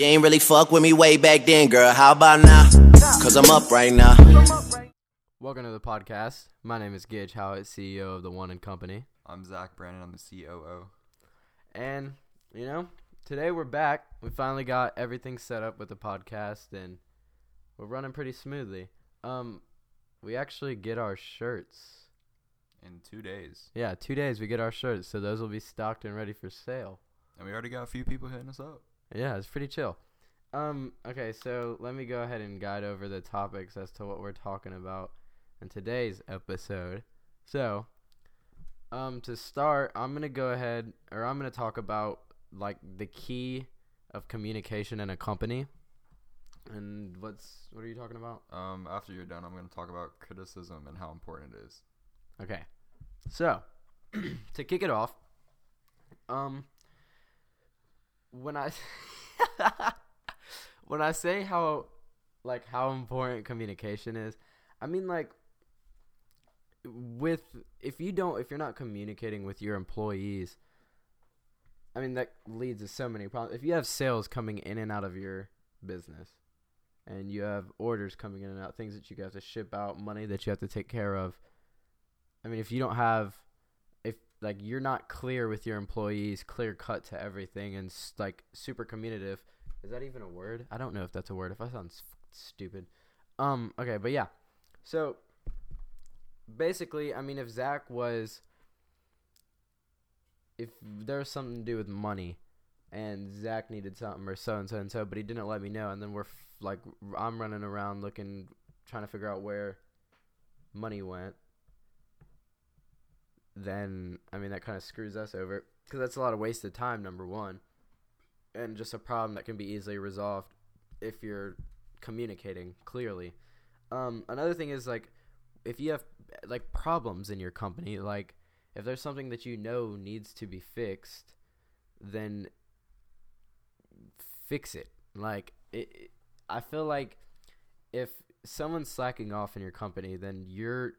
You ain't really fuck with me way back then, girl. How about now? Cause I'm up right now. Welcome to the podcast. My name is Gage Howitt, CEO of the One and Company. I'm Zach Brandon. I'm the COO. And, you know, today we're back. We finally got everything set up with the podcast and we're running pretty smoothly. Um we actually get our shirts. In two days, Yeah, 2 days we get our shirts, so those will be stocked and ready for sale. and we already got a few people hitting us up. Yeah, it's pretty chill. Um, okay, so let me go ahead and guide over the topics as to what we're talking about in today's episode. So, um, to start, I'm gonna go ahead, or I'm gonna talk about like the key of communication in a company. And what's what are you talking about? Um, after you're done, I'm going to talk about criticism and how important it is. Okay. So, to kick it off, um when I when I say how like how important communication is, I mean like with if you don't if you're not communicating with your employees, I mean that leads to so many problems. If you have sales coming in and out of your business and you have orders coming in and out, things that you have to ship out, money that you have to take care of, I mean, if you don't have, like you're not clear with your employees, clear cut to everything, and like super communicative, is that even a word? I don't know if that's a word. If I sound stupid, um, okay, but yeah. So basically, I mean, if Zach was, if there was something to do with money, and Zach needed something or so and so and so, but he didn't let me know, and then we're f- like, I'm running around looking, trying to figure out where money went then I mean that kind of screws us over because that's a lot of wasted time. Number one, and just a problem that can be easily resolved if you're communicating clearly. Um, another thing is like if you have like problems in your company, like if there's something that you know needs to be fixed, then fix it. Like it, it- I feel like if someone's slacking off in your company, then your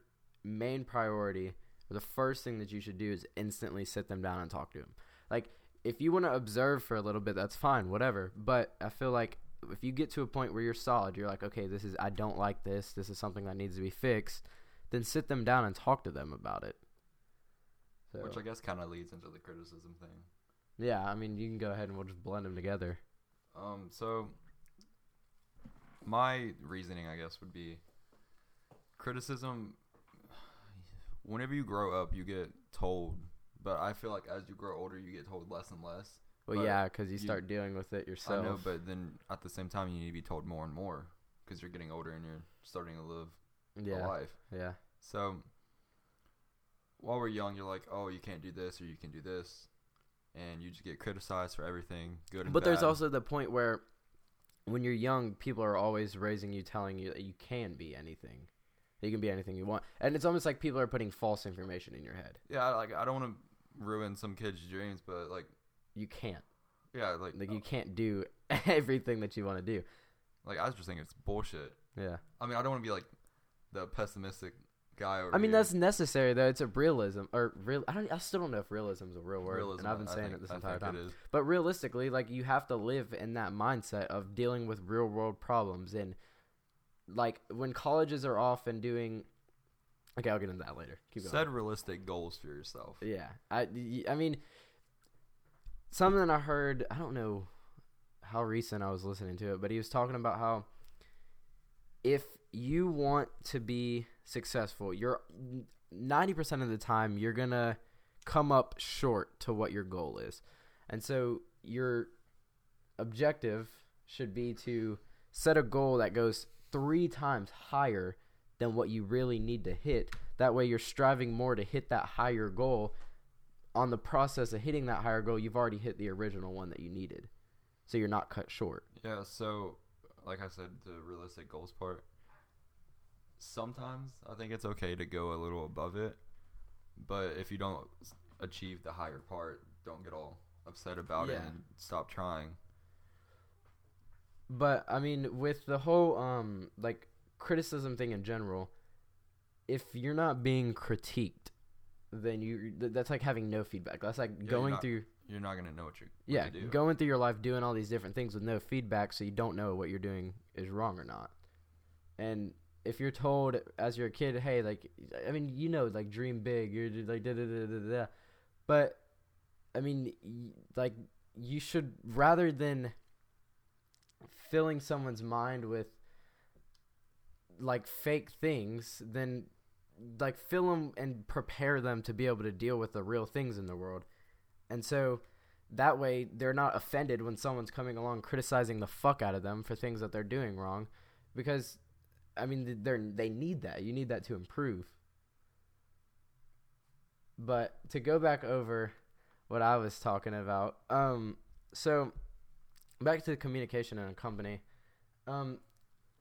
main priority the first thing that you should do is instantly sit them down and talk to them. Like, if you want to observe for a little bit, that's fine, whatever. But I feel like if you get to a point where you're solid, you're like, okay, this is, I don't like this, this is something that needs to be fixed, then sit them down and talk to them about it. So, Which I guess kind of leads into the criticism thing. yeah, I mean, you can go ahead and we'll just blend them together. Um, so my reasoning, I guess, would be criticism. Whenever you grow up, you get told, but I feel like as you grow older, you get told less and less. Well, But yeah, because you you- start dealing with it yourself. I know, but then at the same time, you need to be told more and more because you're getting older and you're starting to live a yeah, life. yeah, So while we're young, you're like, oh, you can't do this or you can do this, and you just get criticized for everything, good and But there's also the point where when you're young, people are always raising you, telling you that you can be anything. You can be anything you want. And it's almost like people are putting false information in your head. yeah, like I don't want to ruin some kid's dreams, but like You can't. yeah, like Like you uh, can't do everything that you want to do. like I was just thinking it's bullshit. Yeah. I mean, I don't want to be like the pessimistic guy. Over I mean here. that's necessary though. It's a realism or real I don't I still don't know if realism is a real word. realism. and I've been saying think- it this I entire time. It is. But realistically, like you have to live in that mindset of dealing with real world problems and like when colleges are off and doing Okay, I'll get into that later. Keep going. Set realistic goals for yourself. Yeah, I, I mean, something I heard. I don't know how recent I was listening to it, but he was talking about how if you want to be successful, you're ninety percent of the time you're gonna come up short to what your goal is, and so your objective should be to set a goal that goes three times higher than what you really need to hit. That way, you're striving more to hit that higher goal. On the process of hitting that higher goal, you've already hit the original one that you needed, so you're not cut short. Yeah, so like I said, the realistic goals part. Sometimes I think it's okay to go a little above it, but if you don't achieve the higher part, don't get all upset about it and stop trying. But I mean, with the whole um like criticism thing in general, if you're not being critiqued, then you th- that's like having no feedback. That's like you're going not- through You're you're not gonna know what you're what yeah, going through your life doing all these different things with no feedback, so you don't know what you're doing is wrong or not. And if you're told as you're a kid, hey, like, I mean, you know, like, dream big, you're like, da da da da da. But, I mean, y- like, you should rather than filling someone's mind with like fake things, then like fill them and prepare them to be able to deal with the real things in the world. And so that way they're not offended when someone's coming along criticizing the fuck out of them for things that they're doing wrong because I mean they're they need that. You need that to improve. But to go back over what I was talking about, um so back to the communication in a company. Um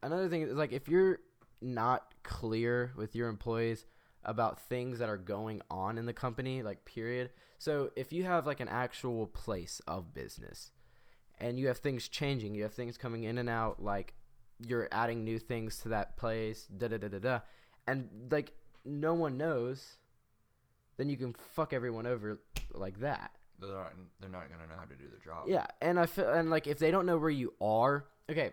another thing is like if you're not clear with your employees about things that are going on in the company, like period. So if you have like an actual place of business and you have things changing, you have things coming in and out, like you're adding new things to that place, da da da da da, and like no one knows, then you can fuck everyone over like that. They're not. They're not gonna know how to do their job. Yeah, and I feel and like if they don't know where you are, okay.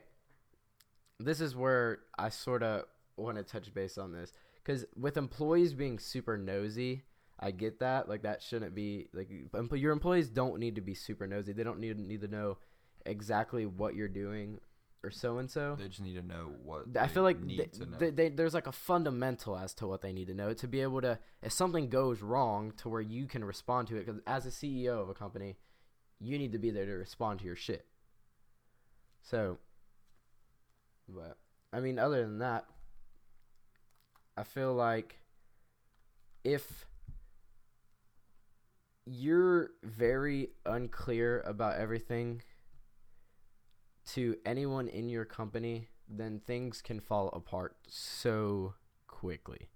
This is where I sort of want to touch base on this because with employees being super nosy, I get that. Like that shouldn't be like your employees don't need to be super nosy. They don't need need to know exactly what you're doing or so and so. They just need to know what. I feel like they, they, they, there's like a fundamental as to what they need to know to be able to if something goes wrong to where you can respond to it because as a CEO of a company, you need to be there to respond to your shit. So, but I mean, other than that, I feel like if you're very unclear about everything to anyone in your company, then things can fall apart so quickly.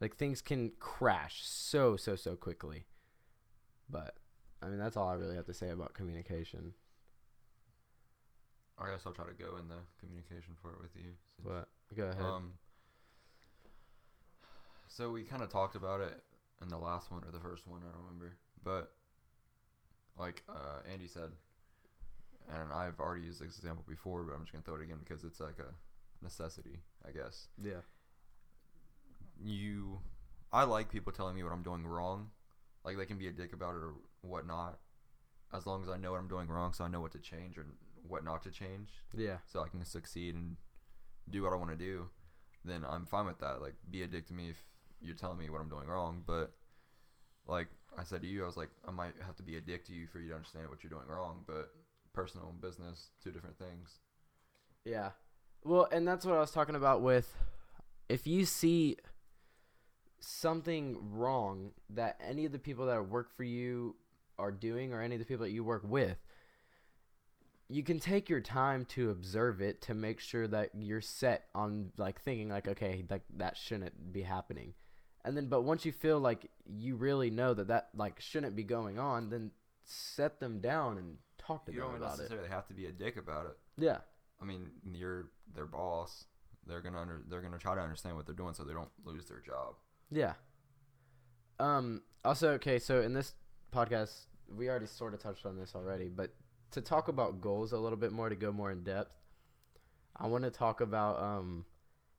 Like things can crash so so so quickly. But I mean that's all I really have to say about communication. I guess I'll try to go in the communication for it with you. But go ahead. Um. So we kind of talked about it in the last one or the first one, I don't remember. But like uh, Andy said, and I've already used this example before, but I'm just gonna throw it again because it's like a necessity, I guess. yeah. You, I like people telling me what I'm doing wrong. Like they can be a dick about it or whatnot, as long as I know what I'm doing wrong, so I know what to change or what not to change Yeah. so I can succeed and do what I want to do, then I'm fine with that. Like, be a dick to me if you're telling me what I'm doing wrong. But, like I said to you, I was like, I might have to be a dick to you for you to understand what you're doing wrong. But personal and business, two different things. Yeah. Well, and that's what I was talking about with if you see something wrong that any of the people that work for you are doing or any of the people that you work with, you can take your time to observe it to make sure that you're set on like thinking like okay, like that shouldn't be happening. And then but once you feel like you really know that that like shouldn't be going on, then set them down and talk to You them don't necessarily have to be a dick about it. Yeah. I mean, you're their boss. They're gonna under, they're gonna try to understand what they're doing so they don't lose their job. Yeah. Um. Also, okay. So in this podcast, we already sort of touched on this already, but to talk about goals a little bit more, to go more in depth, I want to talk about um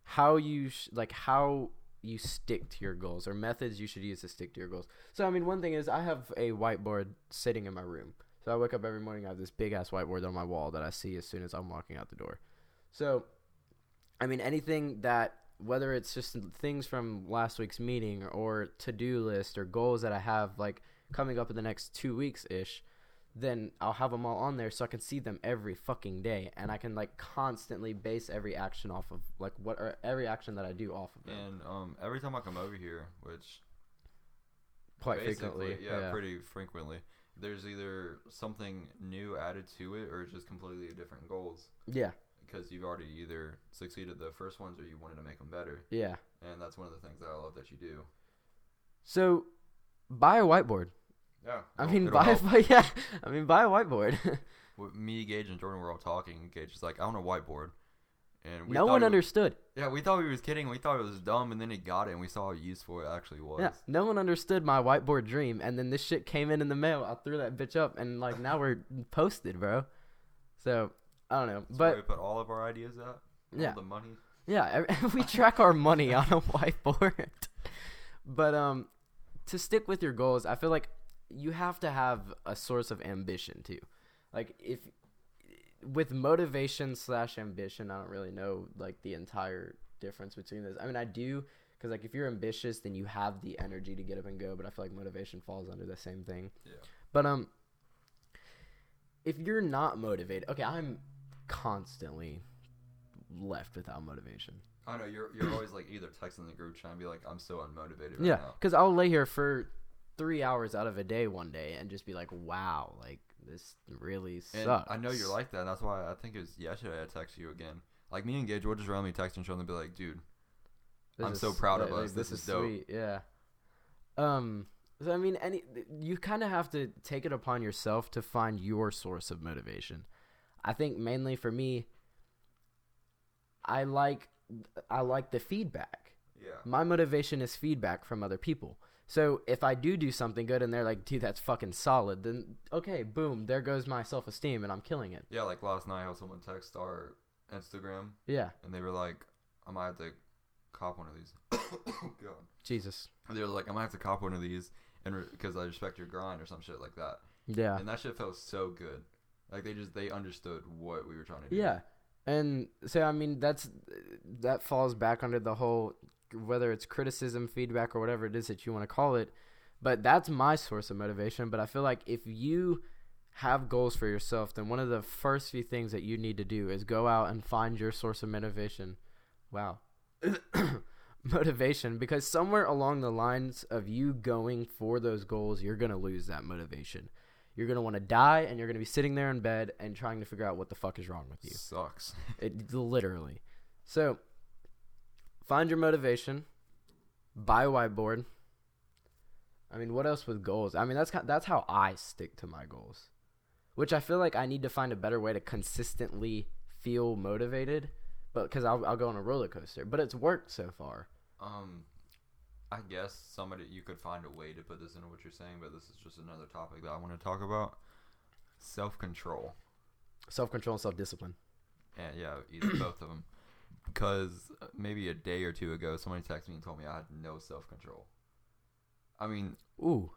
how you sh- like how you stick to your goals or methods you should use to stick to your goals. So I mean, one thing is I have a whiteboard sitting in my room. So I wake up every morning. I have this big ass whiteboard on my wall that I see as soon as I'm walking out the door. So, I mean, anything that whether it's just things from last week's meeting or to-do list or goals that I have like coming up in the next 2 weeks ish, then I'll have them all on there so I can see them every fucking day and I can like constantly base every action off of like what or every action that I do off of them. And um, every time I come over here, which Quite frequently. yeah, pretty frequently, there's either something new added to it or just completely different goals. Yeah. because you've already either succeeded the first ones or you wanted to make them better, Yeah. and that's one of the things that I love that you do. So buy a whiteboard. Yeah, I mean, buy, buy yeah. I mean, buy a whiteboard. Me, Gage, and Jordan were all talking. Gage is like, "I want a whiteboard," And we no one understood. Yeah, we thought he was kidding. We thought it was dumb, and then he got it, and we saw how useful it actually was. Yeah, no one understood my whiteboard dream, and then this shit came in in the mail. I threw that bitch up, and like now we're posted, bro. So I don't know, That's where we put all of our ideas. All Yeah. the money. yeah, we track our money on a whiteboard. but um, to stick with your goals, I feel like you have to have a source of ambition too. Like if with motivation slash ambition, I don't really know like the entire difference between those. I mean, I do because like if you're ambitious, then you have the energy to get up and go. But I feel like motivation falls under the same thing. Yeah. But um, if you're not motivated, okay, I'm constantly left without motivation. I know you're you're always like either texting the group trying to be like I'm so unmotivated right Yeah, because I'll lay here for three hours out of a day one day and just be like, wow, like this really And sucks. I know you're like that. And that's why I think it was yesterday I texted you again. Like me and Gage, we'll just randomly text each other and be like, dude, This I'm is- so proud of us. This is dope. sweet. Yeah. Um. So I mean, any you kind of have to take it upon yourself to find your source of motivation. I think mainly for me, I like I like the feedback. yeah, My motivation is feedback from other people. So if I do do something good and they're like, "Dude, that's fucking solid," then okay, boom, there goes my self esteem and I'm killing it. yeah. Like last night, I had someone text our Instagram Yeah. and they were like, I might have to cop one of these. oh God. Jesus. They were like, I might have to cop one of these, and because I respect your grind or some shit like that. Yeah. And that shit felt so good. Like they just they understood what we were trying to do. Yeah. And so I mean that's that falls back under the whole whether it's criticism, feedback or whatever it is that you want to call it. But that's my source of motivation, but I feel like if you have goals for yourself, then one of the first few things that you need to do is go out and find your source of motivation. Wow. motivation because somewhere along the lines of you going for those goals, you're going to lose that motivation. You're going to want to die and you're going to be sitting there in bed and trying to figure out what the fuck is wrong with you. Sucks. It literally. So, find your motivation. Buy a whiteboard. I mean, what else with goals? I mean, that's that's how I stick to my goals, which I feel like I need to find a better way to consistently feel motivated. But because I'll I'll go on a roller coaster, but it's worked so far. Um, I guess somebody you could find a way to put this into what you're saying, but this is just another topic that I want to talk about. Self control. Self control and self discipline. And yeah, either both of them. Because maybe a day or two ago, somebody texted me and told me I had no self control. I mean, Ooh,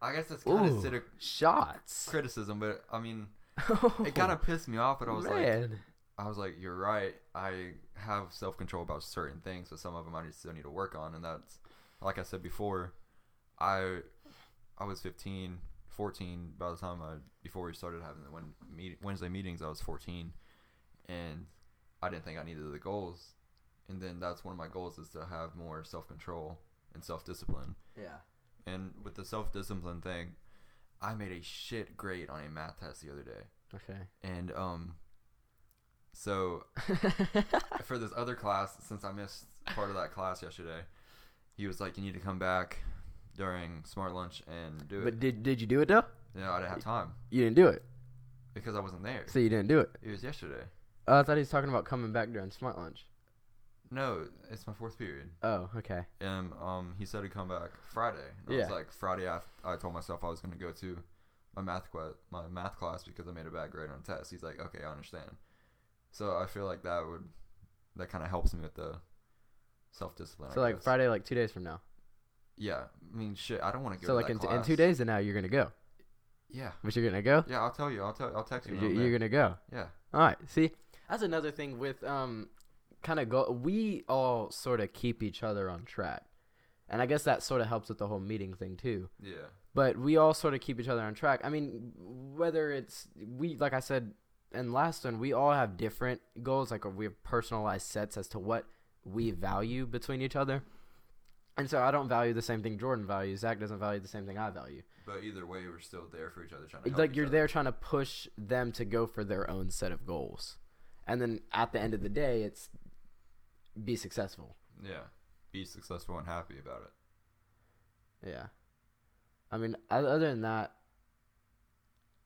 I guess that's kind of considered shots. criticism, but I mean, it kind of pissed me off. But I was like. I was like, you're right. I have self control about certain things, but some of them I just still need to work on. And that's, like I said before, I I was 15, 14 by the time I before we started having the Wednesday meetings. I was 14, and I didn't think I needed the goals. And then that's one of my goals is to have more self control and self discipline. yeah. And with the self discipline thing, I made a shit grade on a math test the other day, Okay. and um. So for this other class, since I missed part of that class yesterday, he was like, "You need to come back during smart lunch and do it." but did did you do it though? yeah, I didn't have time You didn't do it, because I wasn't there. so you didn't do it. It was yesterday. Oh, I thought he was talking about coming back during smart lunch. No, it's my fourth period, Oh, okay. and um, he said he'd come back Friday. And I was like, Friday, I, I told myself I was going to go to my math class, my math class because I made a bad grade on a test. He's like, okay, I understand. So I feel like that would that kind of helps me with the self discipline. So like Friday, like two days from now. Yeah, I mean, shit. I don't want to go. So to like that in, t- in two days and now you're gonna go. Yeah, But you're gonna go. yeah. I'll tell you. I'll tell. I'll text you. You're, you're gonna go. Yeah. All right. See, that's another thing with um, kind of go. We all sort of keep each other on track, and I guess that sort of helps with the whole meeting thing too. Yeah. But we all sort of keep each other on track. I mean, whether it's we, like I said and last one, we all have different goals. Like we have personalized sets as to what we value between each other. And so I don't value the same thing Jordan values. Zach doesn't value the same thing I value. But either way, we're still there for each other, trying to help like you're other. there trying to push them to go for their own set of goals and then at the end of the day it's be successful Yeah. Be successful and happy about it. yeah i mean other than that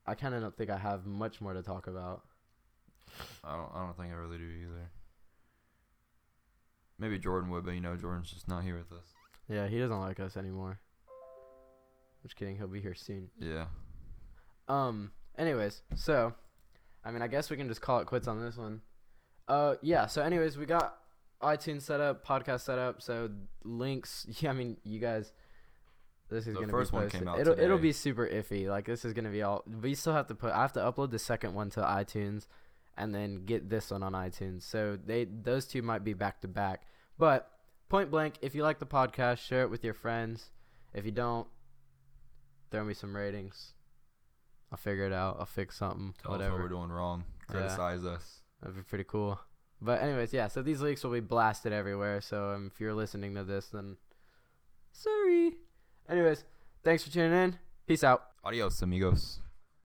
i kind of don't think i have much more to talk about I don't. I don't think I really do either. Maybe Jordan would, but you know Jordan's just not here with us. Yeah, he doesn't like us anymore. Just kidding. He'll be here soon. Yeah. Um. Anyways, so, I mean, I guess we can just call it quits on this one. Uh. Yeah. So, anyways, we got iTunes set up, podcast set up. So links. Yeah. I mean, you guys. This is The gonna first be one came out It'll it'll be super iffy. Like this is gonna be all. We still have to put. I have to upload the second one to iTunes, and then get this one on iTunes. So they those two might be back to back. But point blank, if you like the podcast, share it with your friends. If you don't, throw me some ratings. I'll figure it out. I'll fix something. Tell us whatever. what we're doing wrong. Yeah. Criticize us. That'd be pretty cool. But anyways, yeah. So these leaks will be blasted everywhere. So um, if you're listening to this, then sorry. Anyways, thanks for tuning in. Peace out. Adios, amigos.